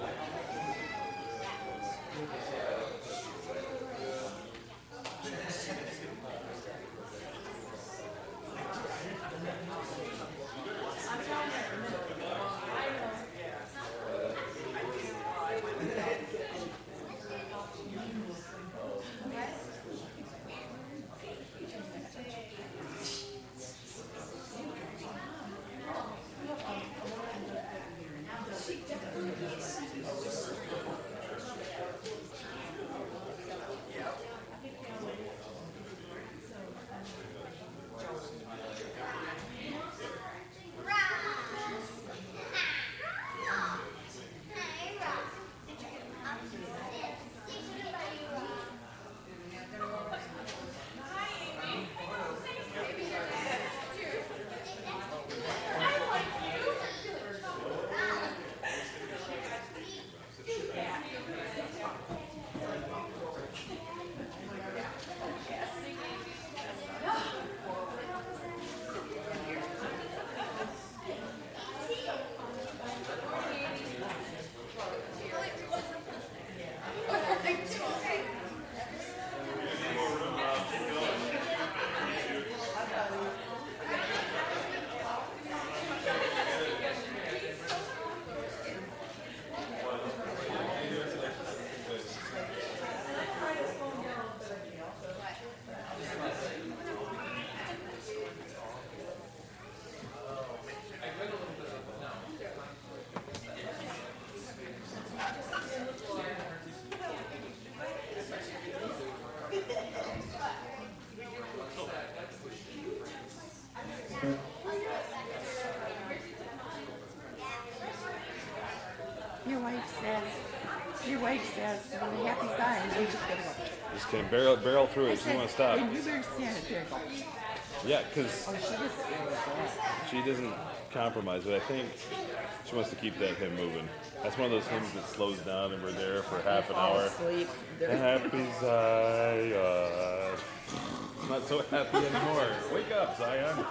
Thank you. Wife says with a Happy Zion, you just gotta go. Just kidding. Barrel, barrel through I it. She said, doesn't want to stop. And you better stand it there. Yeah, because Oh, she doesn't really that. she doesn't compromise, but I think she wants to keep that hymn moving. That's one of those hymns that slows down and we're there for half an Fall hour. asleep. They're- Happy Zion. Not so happy anymore. Wake up, Zion.